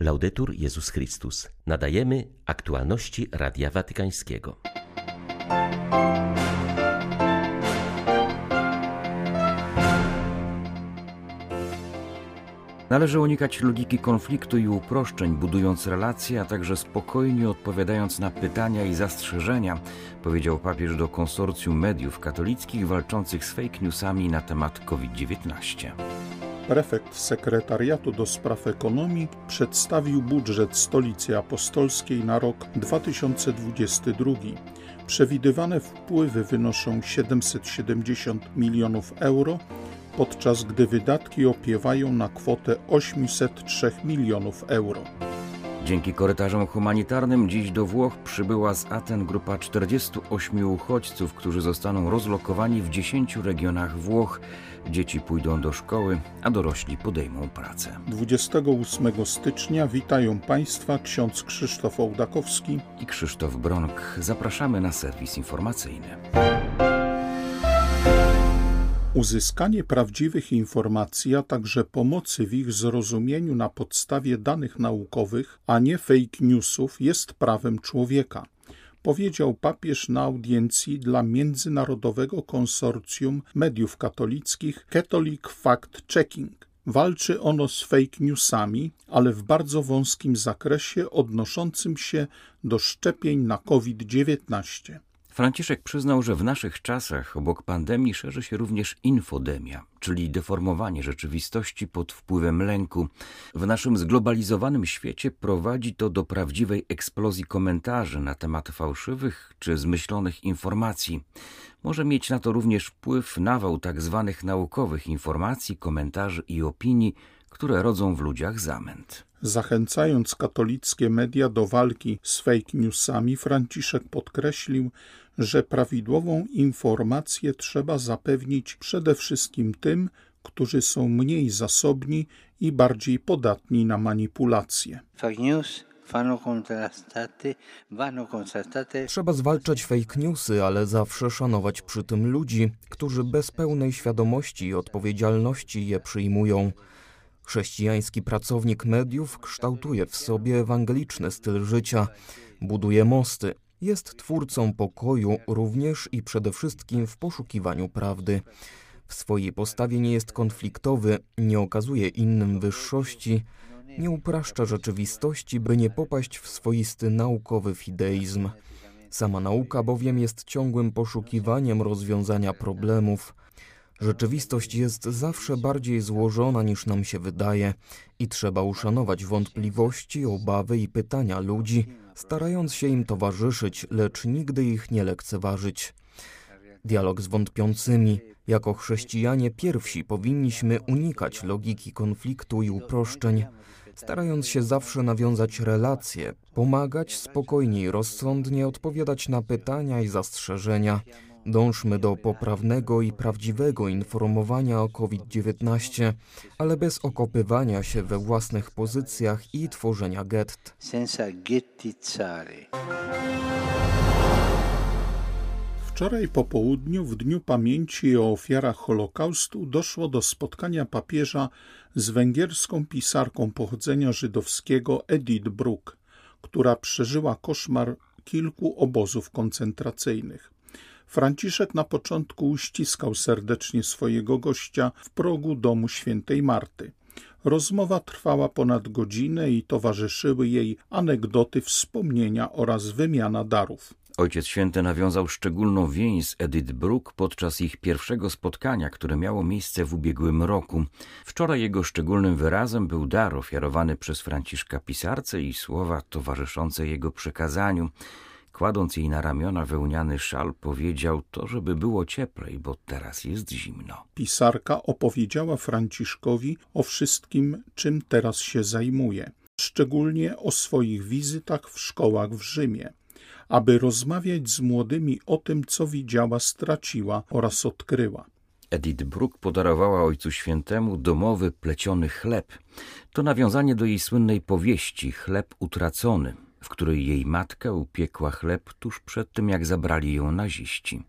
Laudetur Jezus Chrystus. Nadajemy aktualności Radia Watykańskiego. Należy unikać logiki konfliktu i uproszczeń, budując relacje, a także spokojnie odpowiadając na pytania i zastrzeżenia, powiedział papież do konsorcjum mediów katolickich walczących z fake newsami na temat COVID-19. Prefekt Sekretariatu do Spraw Ekonomii przedstawił budżet Stolicy Apostolskiej na rok 2022. Przewidywane wpływy wynoszą 770 milionów euro, podczas gdy wydatki opiewają na kwotę 803 milionów euro. Dzięki korytarzom humanitarnym dziś do Włoch przybyła z Aten grupa 48 uchodźców, którzy zostaną rozlokowani w 10 regionach Włoch. Dzieci pójdą do szkoły, a dorośli podejmą pracę. 28 stycznia witają Państwa ksiądz Krzysztof Ołdakowski i Krzysztof Bronk. Zapraszamy na serwis informacyjny. Uzyskanie prawdziwych informacji, a także pomocy w ich zrozumieniu na podstawie danych naukowych, a nie fake newsów, jest prawem człowieka powiedział papież na audiencji dla Międzynarodowego Konsorcjum Mediów Katolickich Catholic Fact Checking. Walczy ono z fake newsami, ale w bardzo wąskim zakresie odnoszącym się do szczepień na COVID-19. Franciszek przyznał, że w naszych czasach obok pandemii szerzy się również infodemia, czyli deformowanie rzeczywistości pod wpływem lęku. W naszym zglobalizowanym świecie prowadzi to do prawdziwej eksplozji komentarzy na temat fałszywych czy zmyślonych informacji. Może mieć na to również wpływ nawał tak zwanych naukowych informacji, komentarzy i opinii, które rodzą w ludziach zamęt. Zachęcając katolickie media do walki z fake newsami, Franciszek podkreślił, że prawidłową informację trzeba zapewnić przede wszystkim tym, którzy są mniej zasobni i bardziej podatni na manipulacje. Fake news Trzeba zwalczać fake newsy, ale zawsze szanować przy tym ludzi, którzy bez pełnej świadomości i odpowiedzialności je przyjmują. Chrześcijański pracownik mediów kształtuje w sobie ewangeliczny styl życia, buduje mosty, jest twórcą pokoju również i przede wszystkim w poszukiwaniu prawdy. W swojej postawie nie jest konfliktowy, nie okazuje innym wyższości, nie upraszcza rzeczywistości, by nie popaść w swoisty naukowy fideizm. Sama nauka bowiem jest ciągłym poszukiwaniem rozwiązania problemów. Rzeczywistość jest zawsze bardziej złożona niż nam się wydaje i trzeba uszanować wątpliwości, obawy i pytania ludzi, starając się im towarzyszyć, lecz nigdy ich nie lekceważyć. Dialog z wątpiącymi. Jako chrześcijanie pierwsi powinniśmy unikać logiki konfliktu i uproszczeń, starając się zawsze nawiązać relacje, pomagać spokojnie i rozsądnie odpowiadać na pytania i zastrzeżenia. Dążmy do poprawnego i prawdziwego informowania o COVID-19, ale bez okopywania się we własnych pozycjach i tworzenia gett. Wczoraj po południu, w Dniu Pamięci o ofiarach Holokaustu, doszło do spotkania papieża z węgierską pisarką pochodzenia żydowskiego Edith Bruck, która przeżyła koszmar kilku obozów koncentracyjnych. Franciszek na początku uściskał serdecznie swojego gościa w progu domu świętej Marty. Rozmowa trwała ponad godzinę i towarzyszyły jej anegdoty, wspomnienia oraz wymiana darów. Ojciec Święty nawiązał szczególną więź z Edith Brooke podczas ich pierwszego spotkania, które miało miejsce w ubiegłym roku. Wczoraj jego szczególnym wyrazem był dar ofiarowany przez Franciszka pisarce i słowa towarzyszące jego przekazaniu. Kładąc jej na ramiona wełniany szal, powiedział to, żeby było cieplej, bo teraz jest zimno. Pisarka opowiedziała Franciszkowi o wszystkim, czym teraz się zajmuje, szczególnie o swoich wizytach w szkołach w Rzymie, aby rozmawiać z młodymi o tym, co widziała, straciła oraz odkryła. Edith Brooke podarowała Ojcu Świętemu domowy pleciony chleb. To nawiązanie do jej słynnej powieści Chleb utracony, w której jej matka upiekła chleb tuż przed tym, jak zabrali ją naziści.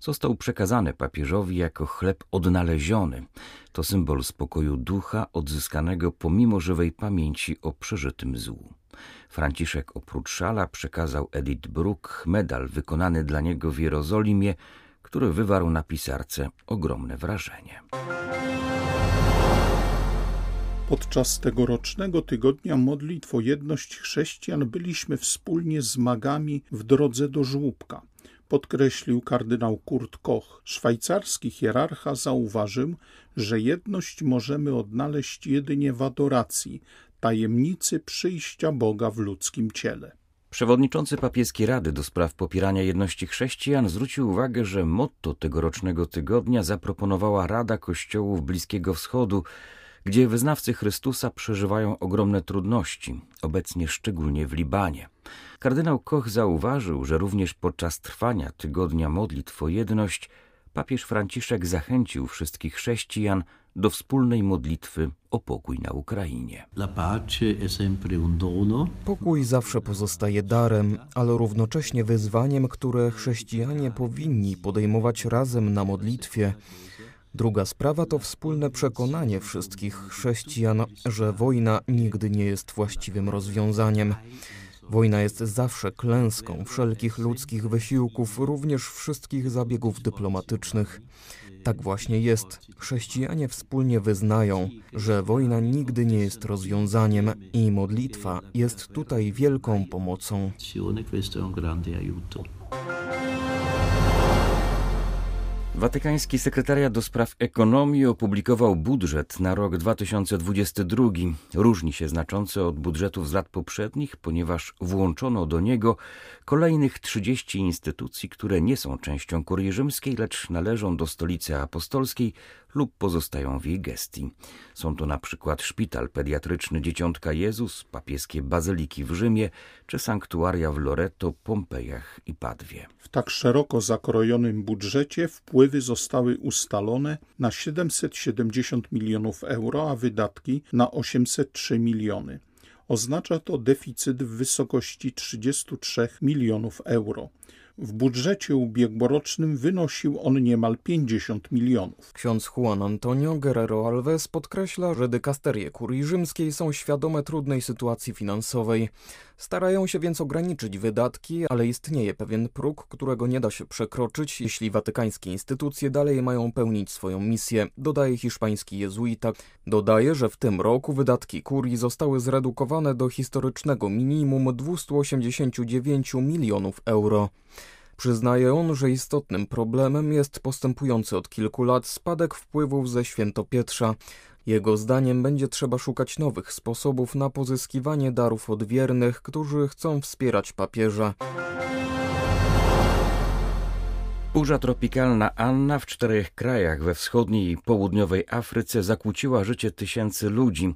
Został przekazany papieżowi jako chleb odnaleziony. To symbol spokoju ducha odzyskanego pomimo żywej pamięci o przeżytym złu. Franciszek oprócz szala przekazał Edith Brook medal wykonany dla niego w Jerozolimie, który wywarł na pisarce ogromne wrażenie. Podczas tegorocznego tygodnia modlitw o jedność chrześcijan byliśmy wspólnie z magami w drodze do żłóbka. Podkreślił kardynał Kurt Koch. Szwajcarski hierarcha zauważył, że jedność możemy odnaleźć jedynie w adoracji, tajemnicy przyjścia Boga w ludzkim ciele. Przewodniczący papieskiej Rady do spraw popierania jedności chrześcijan zwrócił uwagę, że motto tegorocznego tygodnia zaproponowała Rada Kościołów Bliskiego Wschodu, gdzie wyznawcy Chrystusa przeżywają ogromne trudności, obecnie szczególnie w Libanie. Kardynał Koch zauważył, że również podczas trwania tygodnia modlitw o jedność papież Franciszek zachęcił wszystkich chrześcijan do wspólnej modlitwy o pokój na Ukrainie. Pokój zawsze pozostaje darem, ale równocześnie wyzwaniem, które chrześcijanie powinni podejmować razem na modlitwie. Druga sprawa to wspólne przekonanie wszystkich chrześcijan, że wojna nigdy nie jest właściwym rozwiązaniem. Wojna jest zawsze klęską wszelkich ludzkich wysiłków, również wszystkich zabiegów dyplomatycznych. Tak właśnie jest. Chrześcijanie wspólnie wyznają, że wojna nigdy nie jest rozwiązaniem i modlitwa jest tutaj wielką pomocą. Watykański sekretariat do spraw ekonomii opublikował budżet na rok 2022. Różni się znacząco od budżetów z lat poprzednich, ponieważ włączono do niego kolejnych 30 instytucji, które nie są częścią kurii rzymskiej, lecz należą do stolicy apostolskiej lub pozostają w jej gestii. Są to na przykład szpital pediatryczny Dzieciątka Jezus, papieskie bazyliki w Rzymie czy sanktuaria w Loreto, Pompejach i Padwie. W tak szeroko zakrojonym budżecie wpływy zostały ustalone na 770 milionów euro, a wydatki na 803 miliony. Oznacza to deficyt w wysokości 33 milionów euro. W budżecie ubiegłorocznym wynosił on niemal 50 milionów. Ksiądz Juan Antonio Guerrero Alves podkreśla, że dykasterie kurii rzymskiej są świadome trudnej sytuacji finansowej. Starają się więc ograniczyć wydatki, ale istnieje pewien próg, którego nie da się przekroczyć, jeśli watykańskie instytucje dalej mają pełnić swoją misję, dodaje hiszpański jezuita. Dodaje, że w tym roku wydatki kurii zostały zredukowane do historycznego minimum 289 milionów euro. Przyznaje on, że istotnym problemem jest postępujący od kilku lat spadek wpływów ze Świętopietrza. Jego zdaniem będzie trzeba szukać nowych sposobów na pozyskiwanie darów od wiernych, którzy chcą wspierać papieża. Burza tropikalna Anna w czterech krajach we wschodniej i południowej Afryce zakłóciła życie tysięcy ludzi.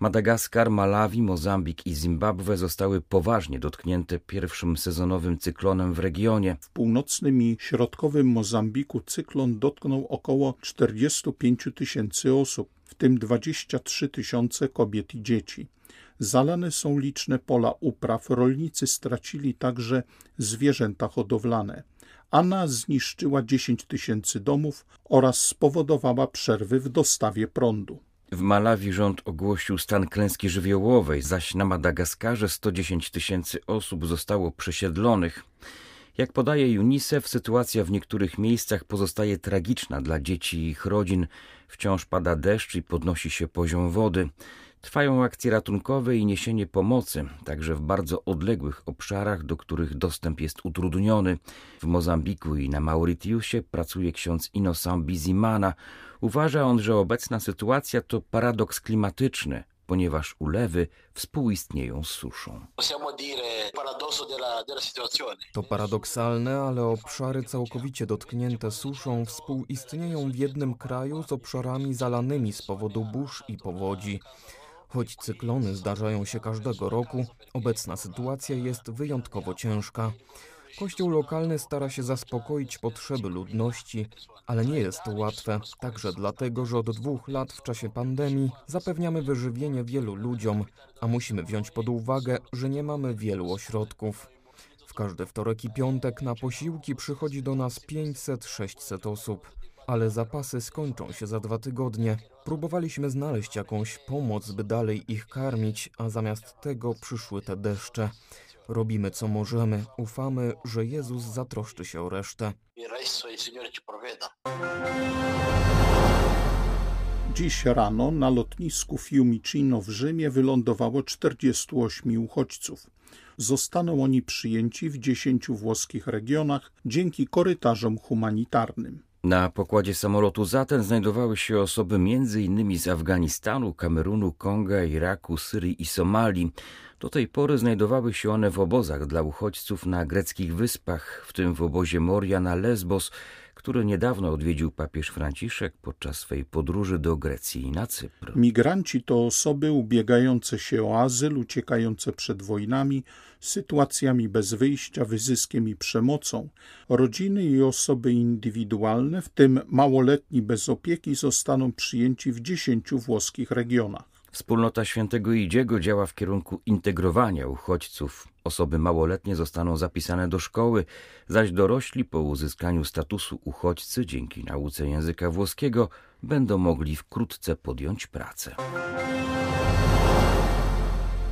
Madagaskar, Malawi, Mozambik i Zimbabwe zostały poważnie dotknięte pierwszym sezonowym cyklonem w regionie. W północnym i środkowym Mozambiku cyklon dotknął około 45 tysięcy osób, w tym 23 tysiące kobiet i dzieci. Zalane są liczne pola upraw, rolnicy stracili także zwierzęta hodowlane. Anna zniszczyła 10 tysięcy domów oraz spowodowała przerwy w dostawie prądu. W Malawi rząd ogłosił stan klęski żywiołowej, zaś na Madagaskarze 110 tysięcy osób zostało przesiedlonych. Jak podaje UNICEF, sytuacja w niektórych miejscach pozostaje tragiczna dla dzieci i ich rodzin. Wciąż pada deszcz i podnosi się poziom wody. Trwają akcje ratunkowe i niesienie pomocy, także w bardzo odległych obszarach, do których dostęp jest utrudniony. W Mozambiku i na Mauritiusie pracuje ksiądz Innocent Bizimana. Uważa on, że obecna sytuacja to paradoks klimatyczny, ponieważ ulewy współistnieją z suszą. To paradoksalne, ale obszary całkowicie dotknięte suszą współistnieją w jednym kraju z obszarami zalanymi z powodu burz i powodzi. Choć cyklony zdarzają się każdego roku, obecna sytuacja jest wyjątkowo ciężka. Kościół lokalny stara się zaspokoić potrzeby ludności, ale nie jest to łatwe, także dlatego, że od dwóch lat w czasie pandemii zapewniamy wyżywienie wielu ludziom, a musimy wziąć pod uwagę, że nie mamy wielu ośrodków każdy wtorek i piątek na posiłki przychodzi do nas 500-600 osób, ale zapasy skończą się za dwa tygodnie. Próbowaliśmy znaleźć jakąś pomoc, by dalej ich karmić, a zamiast tego przyszły te deszcze. Robimy co możemy, ufamy, że Jezus zatroszczy się o resztę. Dziś rano na lotnisku Fiumicino w Rzymie wylądowało 48 uchodźców. Zostaną oni przyjęci w 10 włoskich regionach dzięki korytarzom humanitarnym. Na pokładzie samolotu zatem znajdowały się osoby m.in. z Afganistanu, Kamerunu, Konga, Iraku, Syrii i Somalii. Do tej pory znajdowały się one w obozach dla uchodźców na greckich wyspach, w tym w obozie Moria na Lesbos, który niedawno odwiedził papież Franciszek podczas swej podróży do Grecji i na Cypr. Migranci to osoby ubiegające się o azyl, uciekające przed wojnami, sytuacjami bez wyjścia, wyzyskiem i przemocą. Rodziny i osoby indywidualne, w tym małoletni bez opieki, zostaną przyjęci w dziesięciu włoskich regionach. Wspólnota Świętego Idziego działa w kierunku integrowania uchodźców. Osoby małoletnie zostaną zapisane do szkoły, zaś dorośli po uzyskaniu statusu uchodźcy dzięki nauce języka włoskiego będą mogli wkrótce podjąć pracę.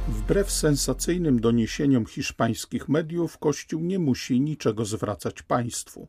Wbrew sensacyjnym doniesieniom hiszpańskich mediów, Kościół nie musi niczego zwracać państwu.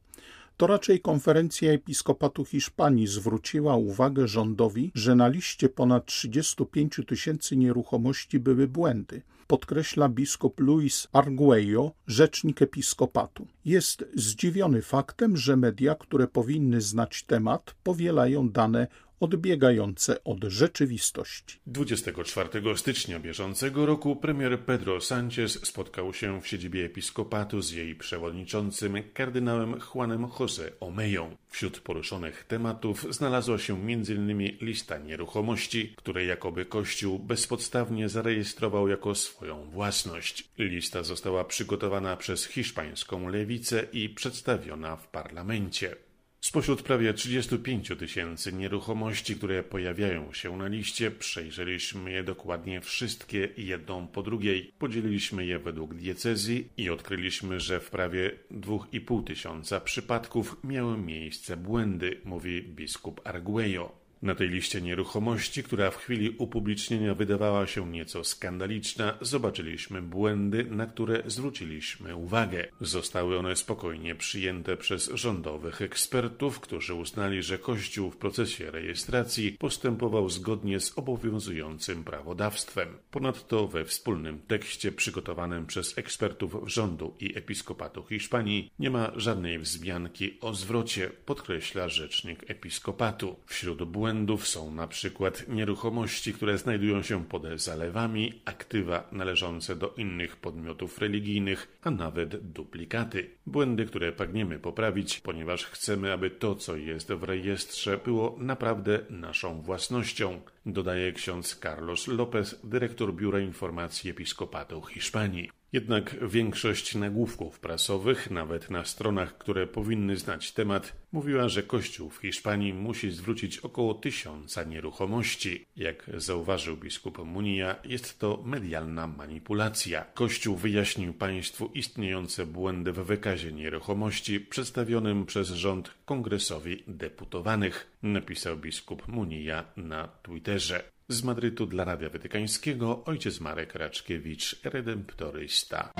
To raczej konferencja episkopatu Hiszpanii zwróciła uwagę rządowi, że na liście ponad 35 tysięcy nieruchomości były błędy. Podkreśla biskup Luis Arguello, rzecznik episkopatu. Jest zdziwiony faktem, że media, które powinny znać temat, powielają dane odbiegające od rzeczywistości. 24 stycznia bieżącego roku premier Pedro Sánchez spotkał się w siedzibie episkopatu z jej przewodniczącym kardynałem Juanem José Omeją. Wśród poruszonych tematów znalazła się m.in. lista nieruchomości, które jakoby Kościół bezpodstawnie zarejestrował jako swoją własność. Lista została przygotowana przez hiszpańską lewicę i przedstawiona w parlamencie. Spośród prawie 35 tysięcy nieruchomości, które pojawiają się na liście, przejrzeliśmy je dokładnie wszystkie jedną po drugiej. Podzieliliśmy je według diecezji i odkryliśmy, że w prawie 2,5 tysiąca przypadków miały miejsce błędy, mówi biskup Arguello. Na tej liście nieruchomości, która w chwili upublicznienia wydawała się nieco skandaliczna, zobaczyliśmy błędy, na które zwróciliśmy uwagę. Zostały one spokojnie przyjęte przez rządowych ekspertów, którzy uznali, że Kościół w procesie rejestracji postępował zgodnie z obowiązującym prawodawstwem. Ponadto we wspólnym tekście przygotowanym przez ekspertów rządu i episkopatu Hiszpanii nie ma żadnej wzmianki o zwrocie, podkreśla rzecznik episkopatu. Wśród błędów błędów są na przykład nieruchomości, które znajdują się pod zalewami, aktywa należące do innych podmiotów religijnych, a nawet duplikaty. Błędy, które pragniemy poprawić, ponieważ chcemy, aby to, co jest w rejestrze, było naprawdę naszą własnością, dodaje ksiądz Carlos López, dyrektor Biura Informacji Episkopatu Hiszpanii. Jednak większość nagłówków prasowych, nawet na stronach, które powinny znać temat, mówiła, że Kościół w Hiszpanii musi zwrócić około tysiąca nieruchomości. Jak zauważył biskup Munia, jest to medialna manipulacja. Kościół wyjaśnił państwu istniejące błędy w wykazie nieruchomości przedstawionym przez rząd kongresowi deputowanych, napisał biskup Munia na Twitterze. Z Madrytu dla Radia Watykańskiego ojciec Marek Raczkiewicz, redemptorysta.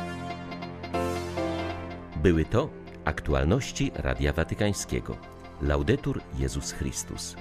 Były to aktualności Radia Watykańskiego. Laudetur Jezus Chrystus.